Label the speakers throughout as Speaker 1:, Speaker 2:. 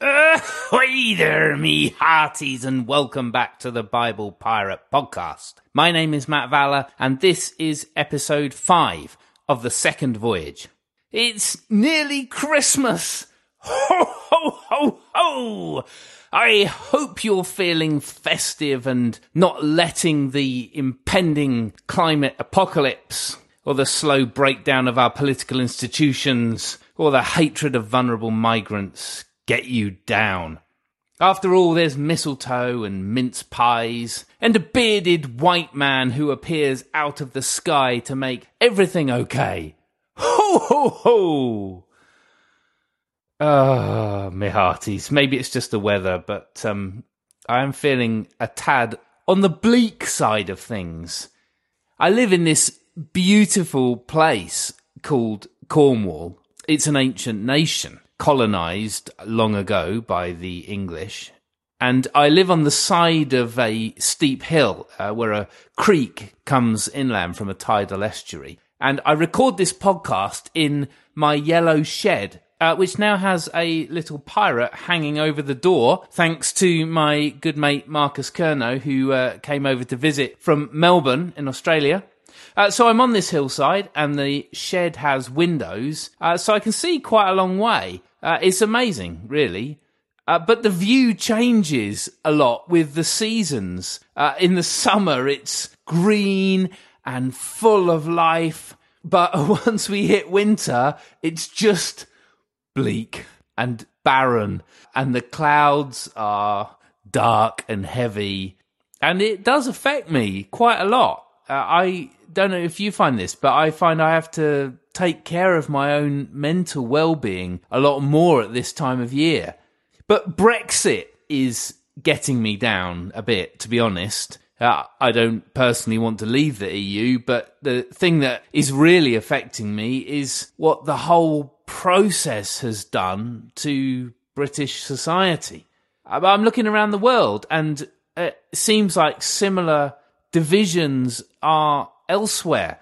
Speaker 1: Ahoy there, me hearties, and welcome back to the Bible Pirate Podcast. My name is Matt Valler, and this is episode five of the second voyage. It's nearly Christmas! Ho, ho, ho, ho! I hope you're feeling festive and not letting the impending climate apocalypse or the slow breakdown of our political institutions or the hatred of vulnerable migrants get you down. After all, there's mistletoe and mince pies, and a bearded white man who appears out of the sky to make everything okay. Ho ho ho! Ah, uh, me hearties. Maybe it's just the weather, but um, I am feeling a tad on the bleak side of things. I live in this beautiful place called Cornwall. It's an ancient nation colonized long ago by the English. And I live on the side of a steep hill uh, where a creek comes inland from a tidal estuary. And I record this podcast in my yellow shed, uh, which now has a little pirate hanging over the door, thanks to my good mate Marcus Kerno, who uh, came over to visit from Melbourne in Australia. Uh, so I'm on this hillside, and the shed has windows, uh, so I can see quite a long way. Uh, it's amazing, really. Uh, but the view changes a lot with the seasons. Uh, in the summer, it's green and full of life. But once we hit winter, it's just bleak and barren. And the clouds are dark and heavy. And it does affect me quite a lot. Uh, I don't know if you find this, but I find I have to take care of my own mental well-being a lot more at this time of year. But Brexit is getting me down a bit, to be honest. Uh, I don't personally want to leave the EU, but the thing that is really affecting me is what the whole process has done to British society. I'm looking around the world and it seems like similar divisions are elsewhere.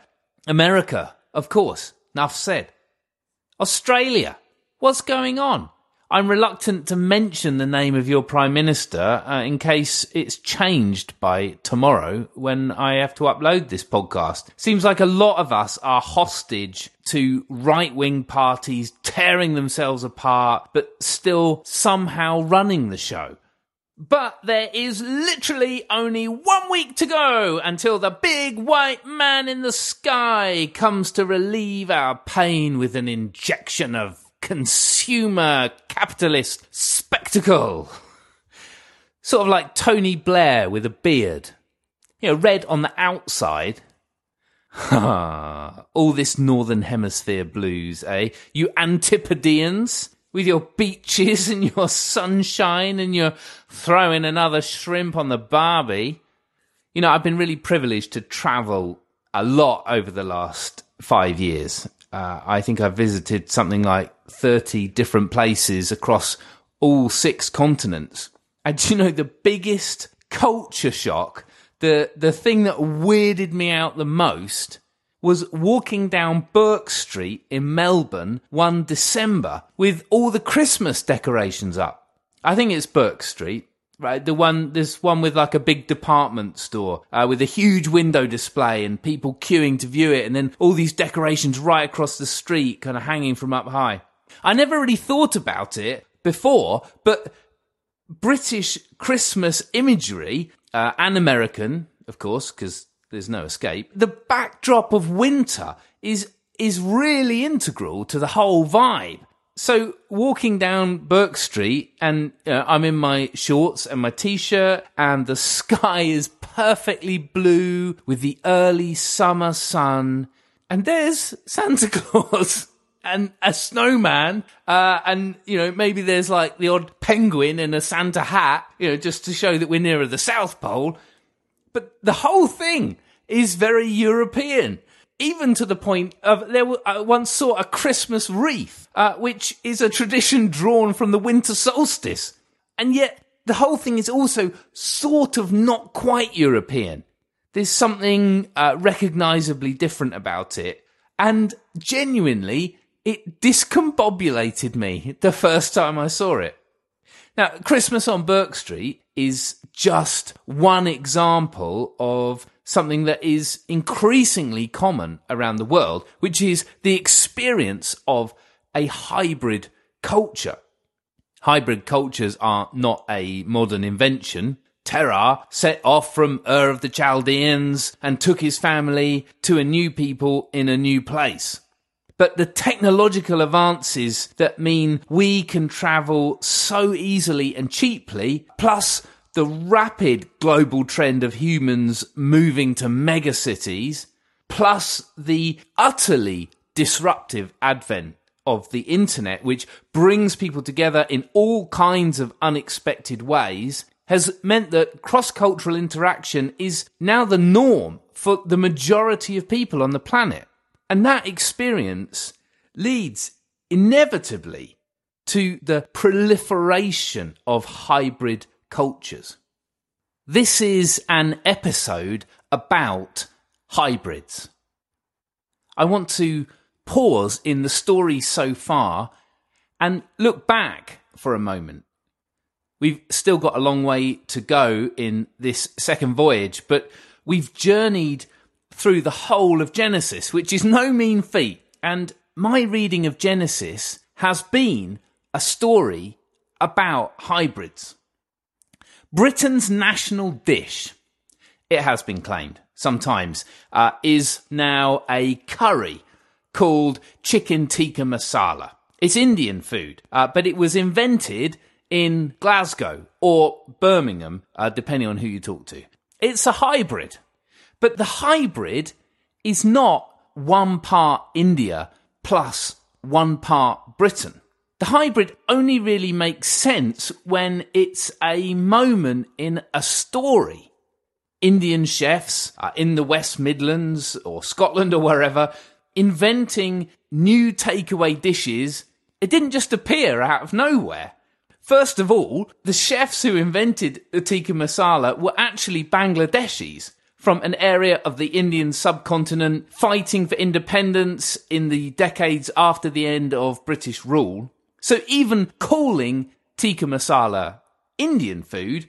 Speaker 1: America, of course. Enough said. Australia. What's going on? I'm reluctant to mention the name of your Prime Minister uh, in case it's changed by tomorrow when I have to upload this podcast. Seems like a lot of us are hostage to right wing parties tearing themselves apart, but still somehow running the show. But there is literally only one week to go until the big white man in the sky comes to relieve our pain with an injection of consumer capitalist spectacle. Sort of like Tony Blair with a beard. You know, red on the outside. All this Northern Hemisphere blues, eh? You Antipodeans with your beaches and your sunshine and you're throwing another shrimp on the barbie. You know, I've been really privileged to travel a lot over the last five years. Uh, I think I've visited something like 30 different places across all six continents. And you know, the biggest culture shock, the, the thing that weirded me out the most was walking down Bourke Street in Melbourne one December with all the Christmas decorations up. I think it's Bourke Street, right? The one, there's one with like a big department store uh, with a huge window display and people queuing to view it, and then all these decorations right across the street, kind of hanging from up high. I never really thought about it before, but British Christmas imagery uh, and American, of course, because there's no escape. The backdrop of winter is is really integral to the whole vibe. So walking down Bourke Street and uh, I'm in my shorts and my t-shirt and the sky is perfectly blue with the early summer sun and there's Santa Claus and a snowman uh, and you know maybe there's like the odd penguin in a Santa hat you know just to show that we're nearer the South Pole but the whole thing is very European. Even to the point of there I once saw a Christmas wreath, uh, which is a tradition drawn from the winter solstice. And yet the whole thing is also sort of not quite European. There's something uh, recognizably different about it. And genuinely, it discombobulated me the first time I saw it. Now, Christmas on Bourke Street is just one example of something that is increasingly common around the world, which is the experience of a hybrid culture. Hybrid cultures are not a modern invention. Terah set off from Ur of the Chaldeans and took his family to a new people in a new place. But the technological advances that mean we can travel so easily and cheaply, plus the rapid global trend of humans moving to megacities, plus the utterly disruptive advent of the internet, which brings people together in all kinds of unexpected ways, has meant that cross cultural interaction is now the norm for the majority of people on the planet. And that experience leads inevitably to the proliferation of hybrid cultures. This is an episode about hybrids. I want to pause in the story so far and look back for a moment. We've still got a long way to go in this second voyage, but we've journeyed through the whole of Genesis, which is no mean feat. And my reading of Genesis has been a story about hybrids. Britain's national dish, it has been claimed sometimes, uh, is now a curry called chicken tikka masala. It's Indian food, uh, but it was invented in Glasgow or Birmingham, uh, depending on who you talk to. It's a hybrid, but the hybrid is not one part India plus one part Britain. The hybrid only really makes sense when it's a moment in a story. Indian chefs in the West Midlands or Scotland or wherever inventing new takeaway dishes. It didn't just appear out of nowhere. First of all, the chefs who invented the tikka masala were actually Bangladeshis from an area of the Indian subcontinent fighting for independence in the decades after the end of British rule. So even calling tikka masala Indian food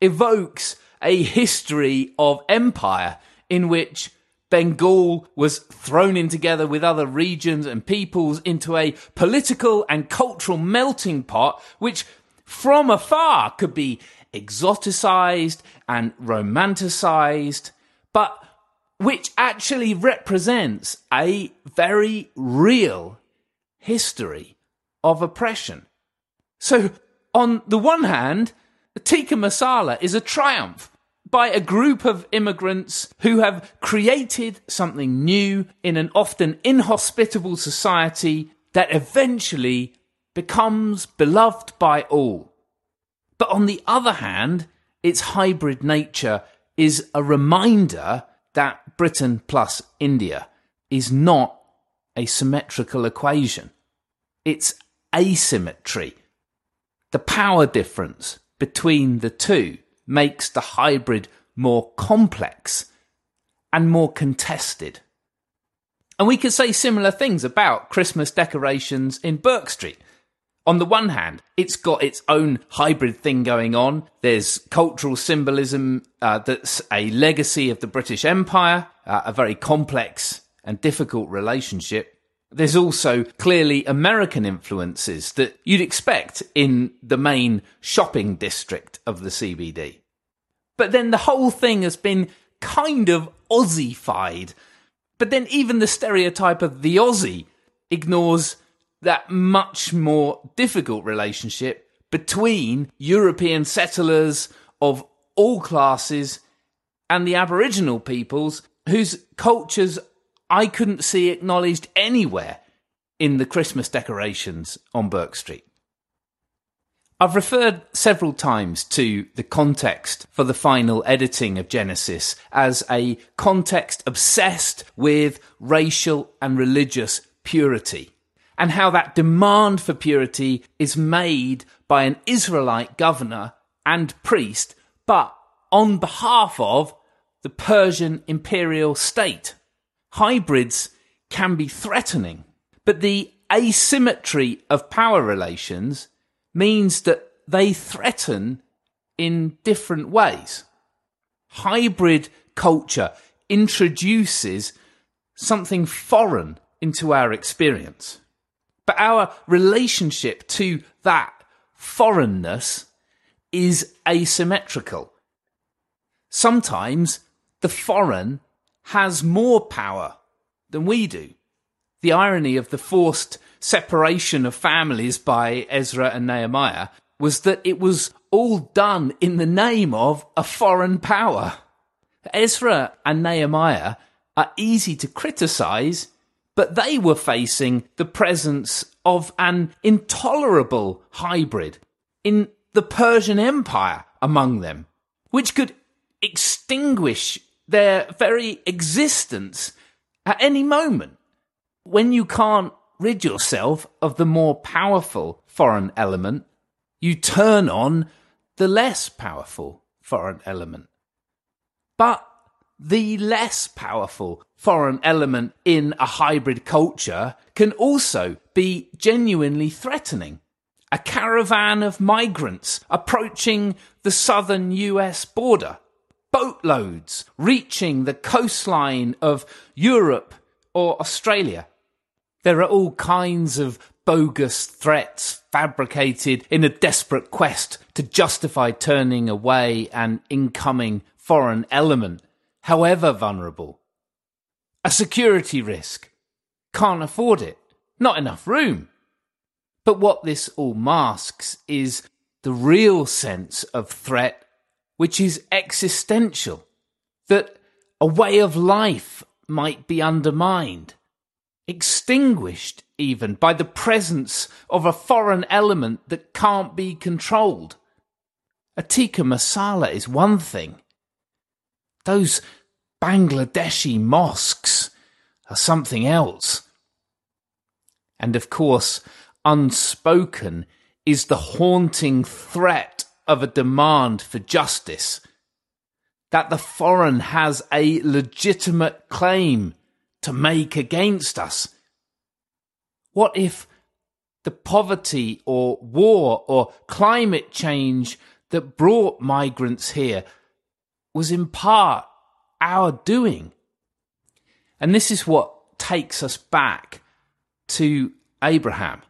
Speaker 1: evokes a history of empire in which Bengal was thrown in together with other regions and peoples into a political and cultural melting pot, which from afar could be exoticized and romanticized, but which actually represents a very real history of oppression. So, on the one hand, tikka masala is a triumph by a group of immigrants who have created something new in an often inhospitable society that eventually becomes beloved by all. But on the other hand, its hybrid nature is a reminder that Britain plus India is not a symmetrical equation. It's asymmetry. The power difference between the two makes the hybrid more complex and more contested. And we could say similar things about Christmas decorations in Bourke Street on the one hand, it's got its own hybrid thing going on. There's cultural symbolism uh, that's a legacy of the British Empire, uh, a very complex and difficult relationship. There's also clearly American influences that you'd expect in the main shopping district of the CBD. But then the whole thing has been kind of Aussified. But then even the stereotype of the Aussie ignores that much more difficult relationship between European settlers of all classes and the Aboriginal peoples whose cultures I couldn't see acknowledged anywhere in the Christmas decorations on Bourke Street. I've referred several times to the context for the final editing of Genesis as a context obsessed with racial and religious purity and how that demand for purity is made by an Israelite governor and priest, but on behalf of the Persian imperial state. Hybrids can be threatening, but the asymmetry of power relations means that they threaten in different ways. Hybrid culture introduces something foreign into our experience. But our relationship to that foreignness is asymmetrical. Sometimes the foreign has more power than we do. The irony of the forced separation of families by Ezra and Nehemiah was that it was all done in the name of a foreign power. Ezra and Nehemiah are easy to criticize, but they were facing the presence of an intolerable hybrid in the Persian Empire among them, which could extinguish their very existence at any moment. When you can't rid yourself of the more powerful foreign element, you turn on the less powerful foreign element. But the less powerful foreign element in a hybrid culture can also be genuinely threatening. A caravan of migrants approaching the southern US border, boatloads reaching the coastline of Europe or Australia. There are all kinds of bogus threats fabricated in a desperate quest to justify turning away an incoming foreign element, however vulnerable. A security risk. Can't afford it. Not enough room. But what this all masks is the real sense of threat, which is existential. That a way of life might be undermined extinguished even by the presence of a foreign element that can't be controlled. A tikka masala is one thing. Those Bangladeshi mosques are something else. And of course, unspoken is the haunting threat of a demand for justice. That the foreign has a legitimate claim to make against us? What if the poverty or war or climate change that brought migrants here was in part our doing? And this is what takes us back to Abraham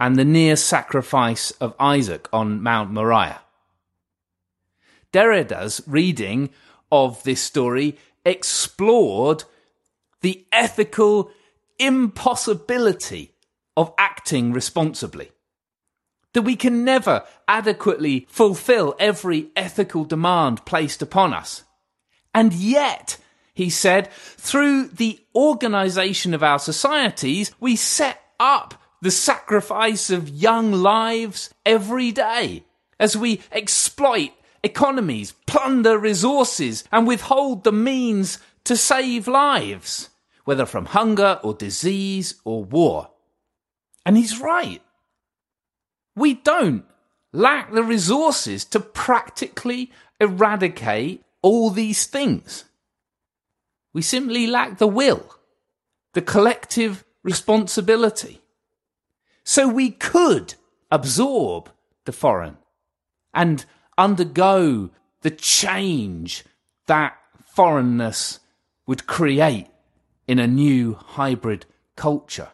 Speaker 1: and the near sacrifice of Isaac on Mount Moriah. Derrida's reading of this story explored the ethical impossibility of acting responsibly. That we can never adequately fulfill every ethical demand placed upon us. And yet, he said, through the organization of our societies, we set up the sacrifice of young lives every day as we exploit economies, plunder resources, and withhold the means to save lives, whether from hunger or disease or war. And he's right. We don't lack the resources to practically eradicate all these things. We simply lack the will, the collective responsibility. So we could absorb the foreign and undergo the change that foreignness would create in a new hybrid culture.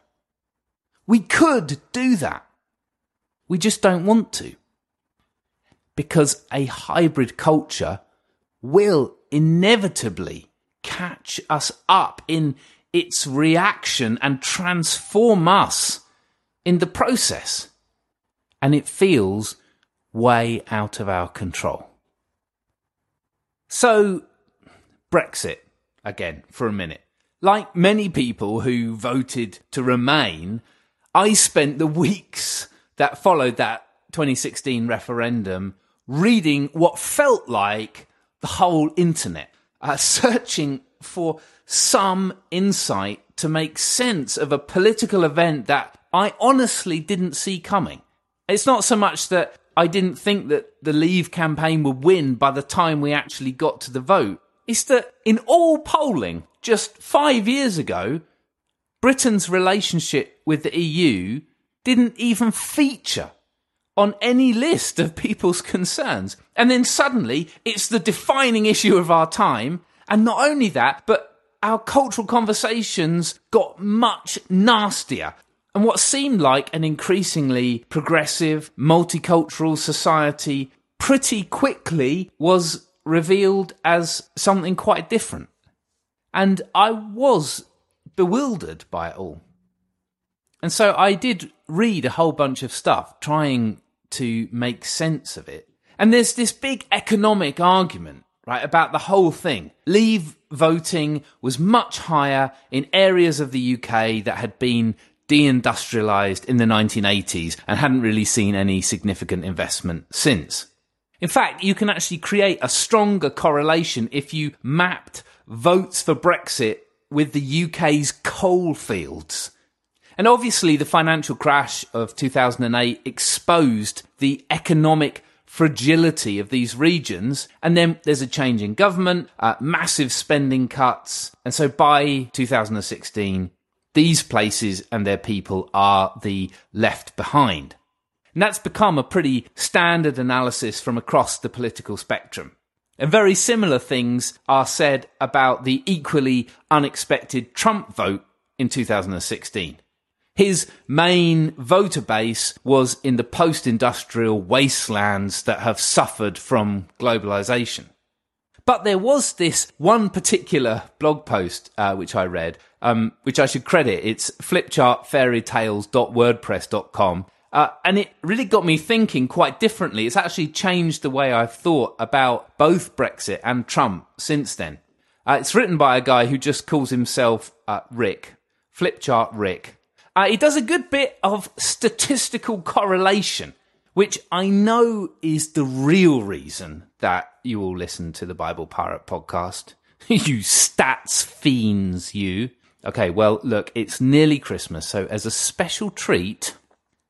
Speaker 1: We could do that. We just don't want to. Because a hybrid culture will inevitably catch us up in its reaction and transform us in the process. And it feels way out of our control. So, Brexit again for a minute. Like many people who voted to remain, I spent the weeks that followed that 2016 referendum reading what felt like the whole internet, uh, searching for some insight to make sense of a political event that I honestly didn't see coming. It's not so much that I didn't think that the Leave campaign would win by the time we actually got to the vote It's that in all polling just five years ago, Britain's relationship with the EU didn't even feature on any list of people's concerns. And then suddenly it's the defining issue of our time. And not only that, but our cultural conversations got much nastier. And what seemed like an increasingly progressive, multicultural society pretty quickly was revealed as something quite different. And I was bewildered by it all. And so I did read a whole bunch of stuff trying to make sense of it. And there's this big economic argument, right, about the whole thing. Leave voting was much higher in areas of the UK that had been deindustrialized in the 1980s and hadn't really seen any significant investment since. In fact, you can actually create a stronger correlation if you mapped votes for Brexit with the UK's coal fields. And obviously, the financial crash of 2008 exposed the economic fragility of these regions. And then there's a change in government, uh, massive spending cuts. And so by 2016, these places and their people are the left behind. And that's become a pretty standard analysis from across the political spectrum. And very similar things are said about the equally unexpected Trump vote in 2016. His main voter base was in the post industrial wastelands that have suffered from globalization. But there was this one particular blog post uh, which I read, um, which I should credit. It's flipchartfairytales.wordpress.com. Uh, and it really got me thinking quite differently. It's actually changed the way I've thought about both Brexit and Trump since then. Uh, it's written by a guy who just calls himself uh, Rick, Flipchart Rick. Uh, he does a good bit of statistical correlation, which I know is the real reason that you all listen to the Bible Pirate podcast. you stats fiends, you. Okay, well, look, it's nearly Christmas, so as a special treat,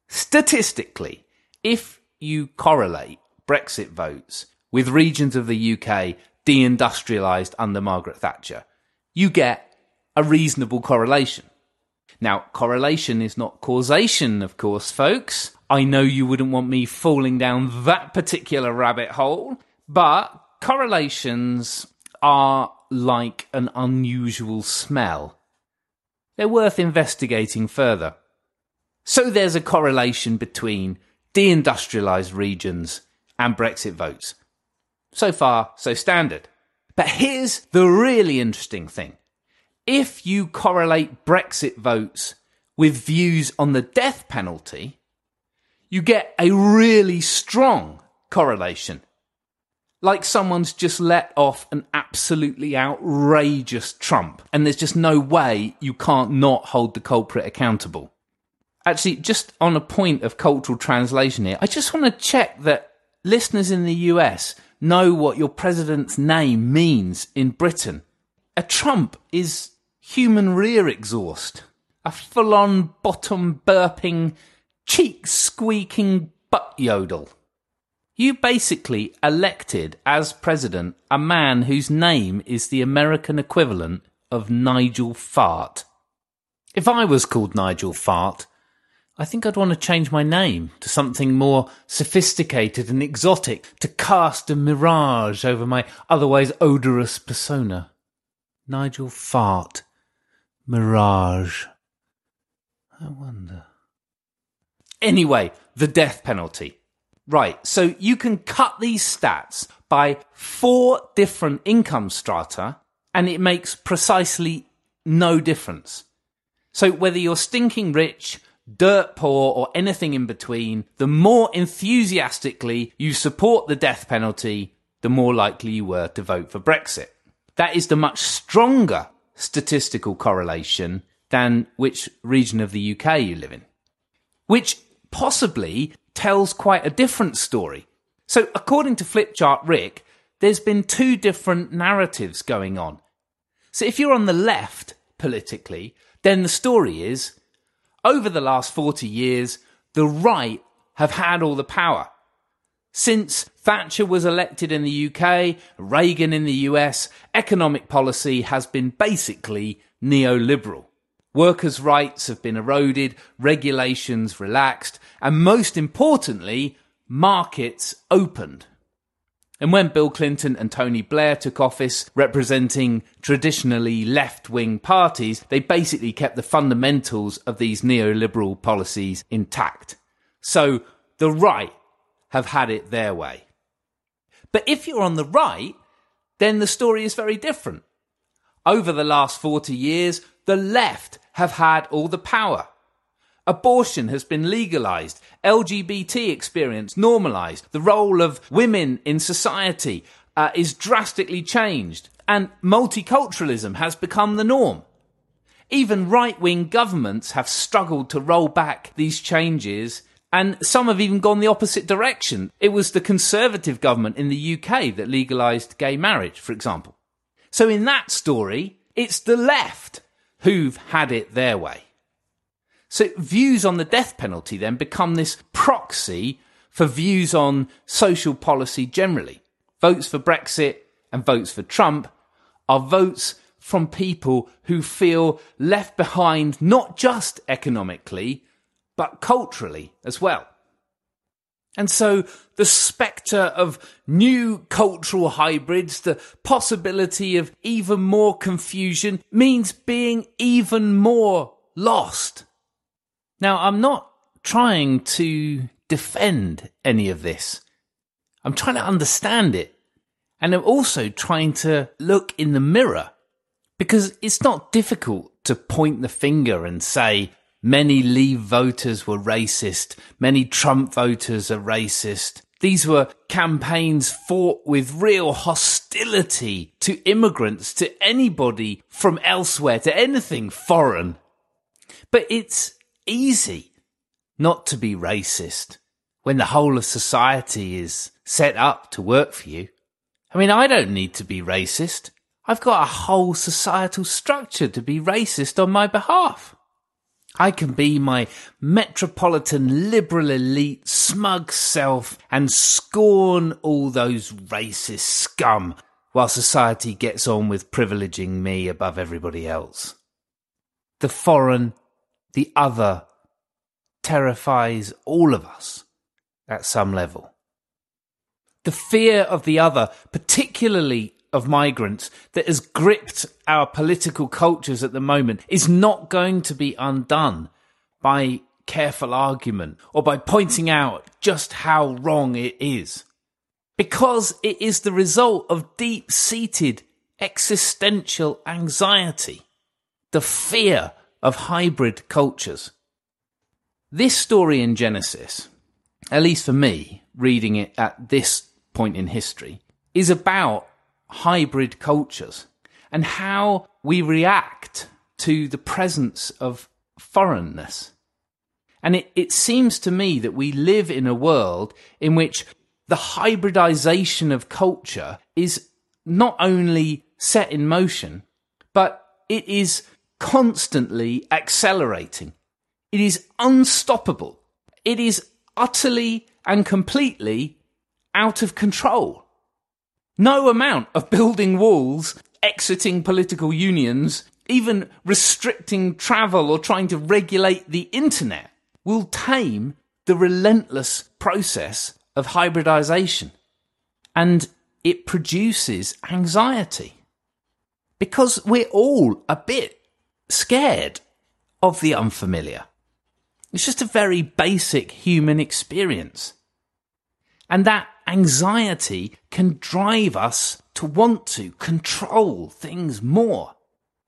Speaker 1: Statistically, if you correlate Brexit votes with regions of the UK deindustrialised under Margaret Thatcher, you get a reasonable correlation. Now, correlation is not causation, of course, folks. I know you wouldn't want me falling down that particular rabbit hole, but correlations are like an unusual smell. They're worth investigating further. So there's a correlation between deindustrialized regions and Brexit votes. So far, so standard. But here's the really interesting thing. If you correlate Brexit votes with views on the death penalty, you get a really strong correlation. Like someone's just let off an absolutely outrageous Trump, and there's just no way you can't not hold the culprit accountable. Actually, just on a point of cultural translation here, I just want to check that listeners in the US know what your president's name means in Britain. A trump is human rear exhaust, a full on bottom burping, cheek squeaking butt yodel. You basically elected as president a man whose name is the American equivalent of Nigel Fart. If I was called Nigel Fart, I think I'd want to change my name to something more sophisticated and exotic to cast a mirage over my otherwise odorous persona. Nigel Fart. Mirage. I wonder. Anyway, the death penalty. Right, so you can cut these stats by four different income strata and it makes precisely no difference. So whether you're stinking rich, dirt poor, or anything in between, the more enthusiastically you support the death penalty, the more likely you were to vote for Brexit. That is the much stronger statistical correlation than which region of the UK you live in, which possibly tells quite a different story. So, according to Flipchart Rick, there's been two different narratives going on. So, if you're on the left politically, then the story is over the last 40 years, the right have had all the power. Since Thatcher was elected in the UK, Reagan in the US, economic policy has been basically neoliberal. Workers' rights have been eroded, regulations relaxed, and most importantly, markets opened. And when Bill Clinton and Tony Blair took office representing traditionally left wing parties, they basically kept the fundamentals of these neoliberal policies intact. So the right have had it their way. But if you're on the right, then the story is very different. Over the last 40 years, the left have had all the power. Abortion has been legalized, LGBT experience normalized, the role of women in society uh, is drastically changed, and multiculturalism has become the norm. Even right wing governments have struggled to roll back these changes, and some have even gone the opposite direction. It was the Conservative government in the UK that legalised gay marriage, for example. So in that story, it's the left who've had it their way. So views on the death penalty then become this proxy for views on social policy generally. Votes for Brexit and votes for Trump are votes from people who feel left behind not just economically, but culturally as well. And so the spectre of new cultural hybrids, the possibility of even more confusion means being even more lost now, I'm not trying to defend any of this. I'm trying to understand it. And I'm also trying to look in the mirror because it's not difficult to point the finger and say, many Leave voters were racist. Many Trump voters are racist. These were campaigns fought with real hostility to immigrants, to anybody from elsewhere, to anything foreign. But it's easy not to be racist when the whole of society is set up to work for you. I mean, I don't need to be racist. I've got a whole societal structure to be racist on my behalf. I can be my metropolitan liberal elite smug self and scorn all those racist scum while society gets on with privileging me above everybody else. The foreign the other terrifies all of us at some level. The fear of the other, particularly of migrants, that has gripped our political cultures at the moment is not going to be undone by careful argument or by pointing out just how wrong it is. Because it is the result of deep seated existential anxiety, the fear of hybrid cultures. This story in Genesis, at least for me, reading it at this point in history, is about hybrid cultures and how we react to the presence of foreignness. And it, it seems to me that we live in a world in which the hybridization of culture is not only set in motion, but it is constantly accelerating. It is unstoppable. It is utterly and completely out of control. No amount of building walls, exiting political unions, even restricting travel or trying to regulate the internet will tame the relentless process of hybridization. And it produces anxiety. Because we're all a bit scared of the unfamiliar. It's just a very basic human experience. And that anxiety can drive us to want to control things more.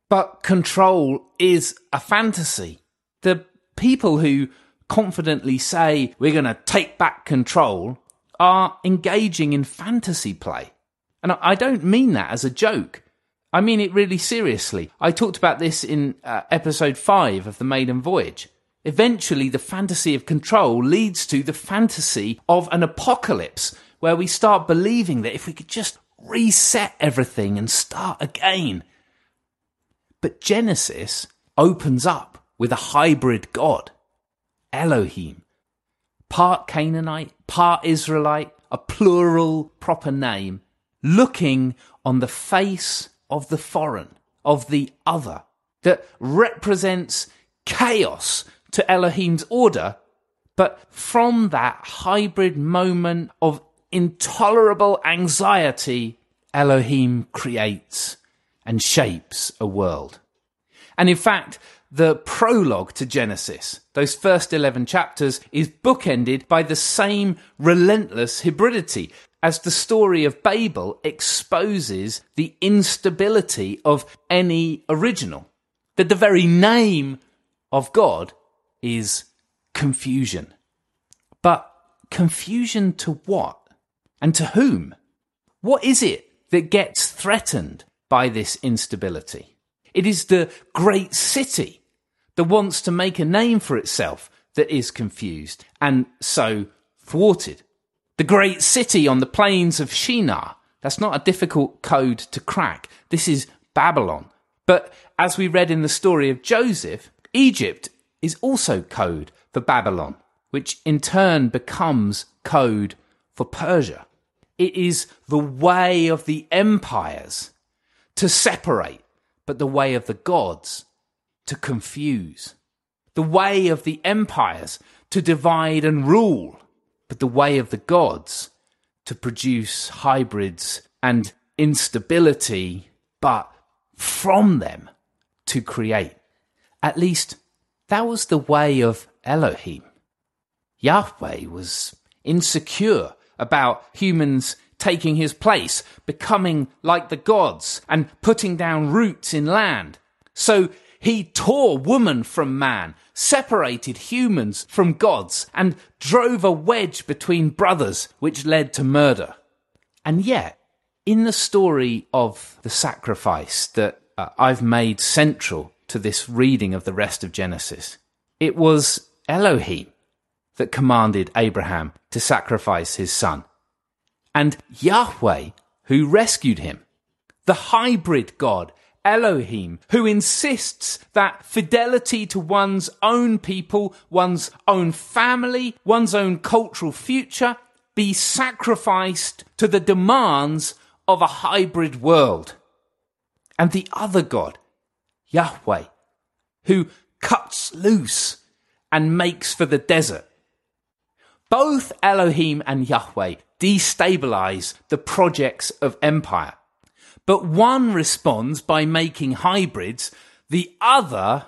Speaker 1: But control is a fantasy. The people who confidently say we're going to take back control are engaging in fantasy play. And I don't mean that as a joke. I mean it really seriously. I talked about this in uh, episode 5 of The Maiden Voyage. Eventually, the fantasy of control leads to the fantasy of an apocalypse where we start believing that if we could just reset everything and start again. But Genesis opens up with a hybrid God, Elohim, part Canaanite, part Israelite, a plural proper name, looking on the face of the foreign, of the other, that represents chaos to Elohim's order, but from that hybrid moment of intolerable anxiety, Elohim creates and shapes a world. And in fact, the prologue to Genesis, those first 11 chapters, is bookended by the same relentless hybridity as the story of Babel exposes the instability of any original. That the very name of God is confusion. But confusion to what? And to whom? What is it that gets threatened by this instability? It is the great city that wants to make a name for itself that is confused and so thwarted. The great city on the plains of Shinar. That's not a difficult code to crack. This is Babylon. But as we read in the story of Joseph, Egypt is also code for Babylon, which in turn becomes code for Persia. It is the way of the empires to separate, but the way of the gods to confuse. The way of the empires to divide and rule, but the way of the gods to produce hybrids and instability, but from them to create. At least that was the way of Elohim. Yahweh was insecure about humans taking his place, becoming like the gods, and putting down roots in land. So he tore woman from man, separated humans from gods, and drove a wedge between brothers, which led to murder. And yet, in the story of the sacrifice that uh, I've made central to this reading of the rest of Genesis, it was Elohim that commanded Abraham to sacrifice his son, and Yahweh who rescued him. The hybrid God, Elohim, who insists that fidelity to one's own people, one's own family, one's own cultural future be sacrificed to the demands of a hybrid world. And the other God, Yahweh, who cuts loose and makes for the desert. Both Elohim and Yahweh destabilize the projects of empire. But one responds by making hybrids, the other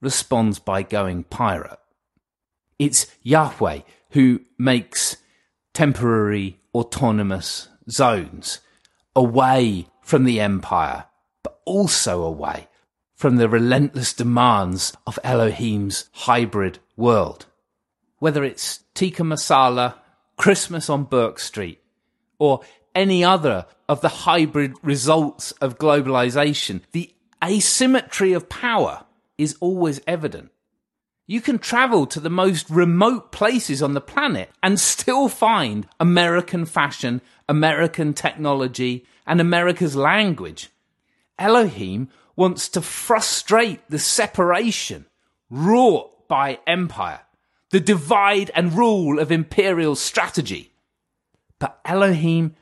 Speaker 1: responds by going pirate. It's Yahweh who makes temporary autonomous zones away from the empire, but also away from the relentless demands of Elohim's hybrid world. Whether it's tikka masala, Christmas on Bourke Street, or any other of the hybrid results of globalization, the asymmetry of power is always evident. You can travel to the most remote places on the planet and still find American fashion, American technology, and America's language. Elohim wants to frustrate the separation wrought by empire, the divide and rule of imperial strategy. But Elohim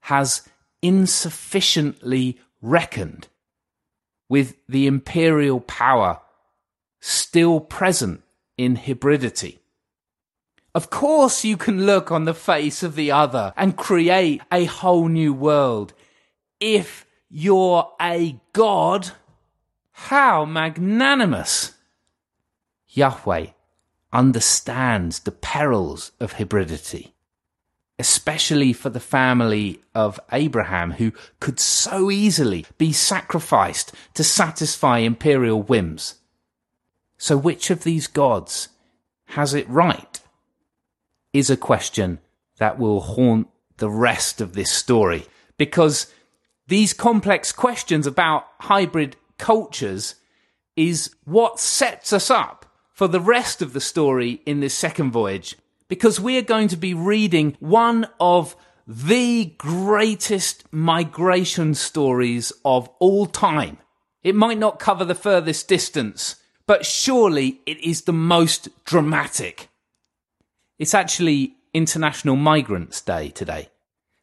Speaker 1: has insufficiently reckoned with the imperial power still present in hybridity. Of course, you can look on the face of the other and create a whole new world if you're a God. How magnanimous! Yahweh understands the perils of hybridity, especially for the family of Abraham, who could so easily be sacrificed to satisfy imperial whims. So, which of these gods has it right? Is a question that will haunt the rest of this story because these complex questions about hybrid cultures is what sets us up for the rest of the story in this second voyage, because we are going to be reading one of the greatest migration stories of all time. It might not cover the furthest distance, but surely it is the most dramatic. It's actually International Migrants Day today,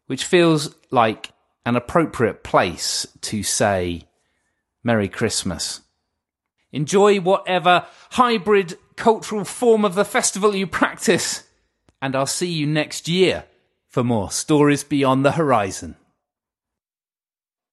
Speaker 1: which feels like an appropriate place to say Merry Christmas. Enjoy whatever hybrid cultural form of the festival you practice, and I'll see you next year for more stories beyond the horizon.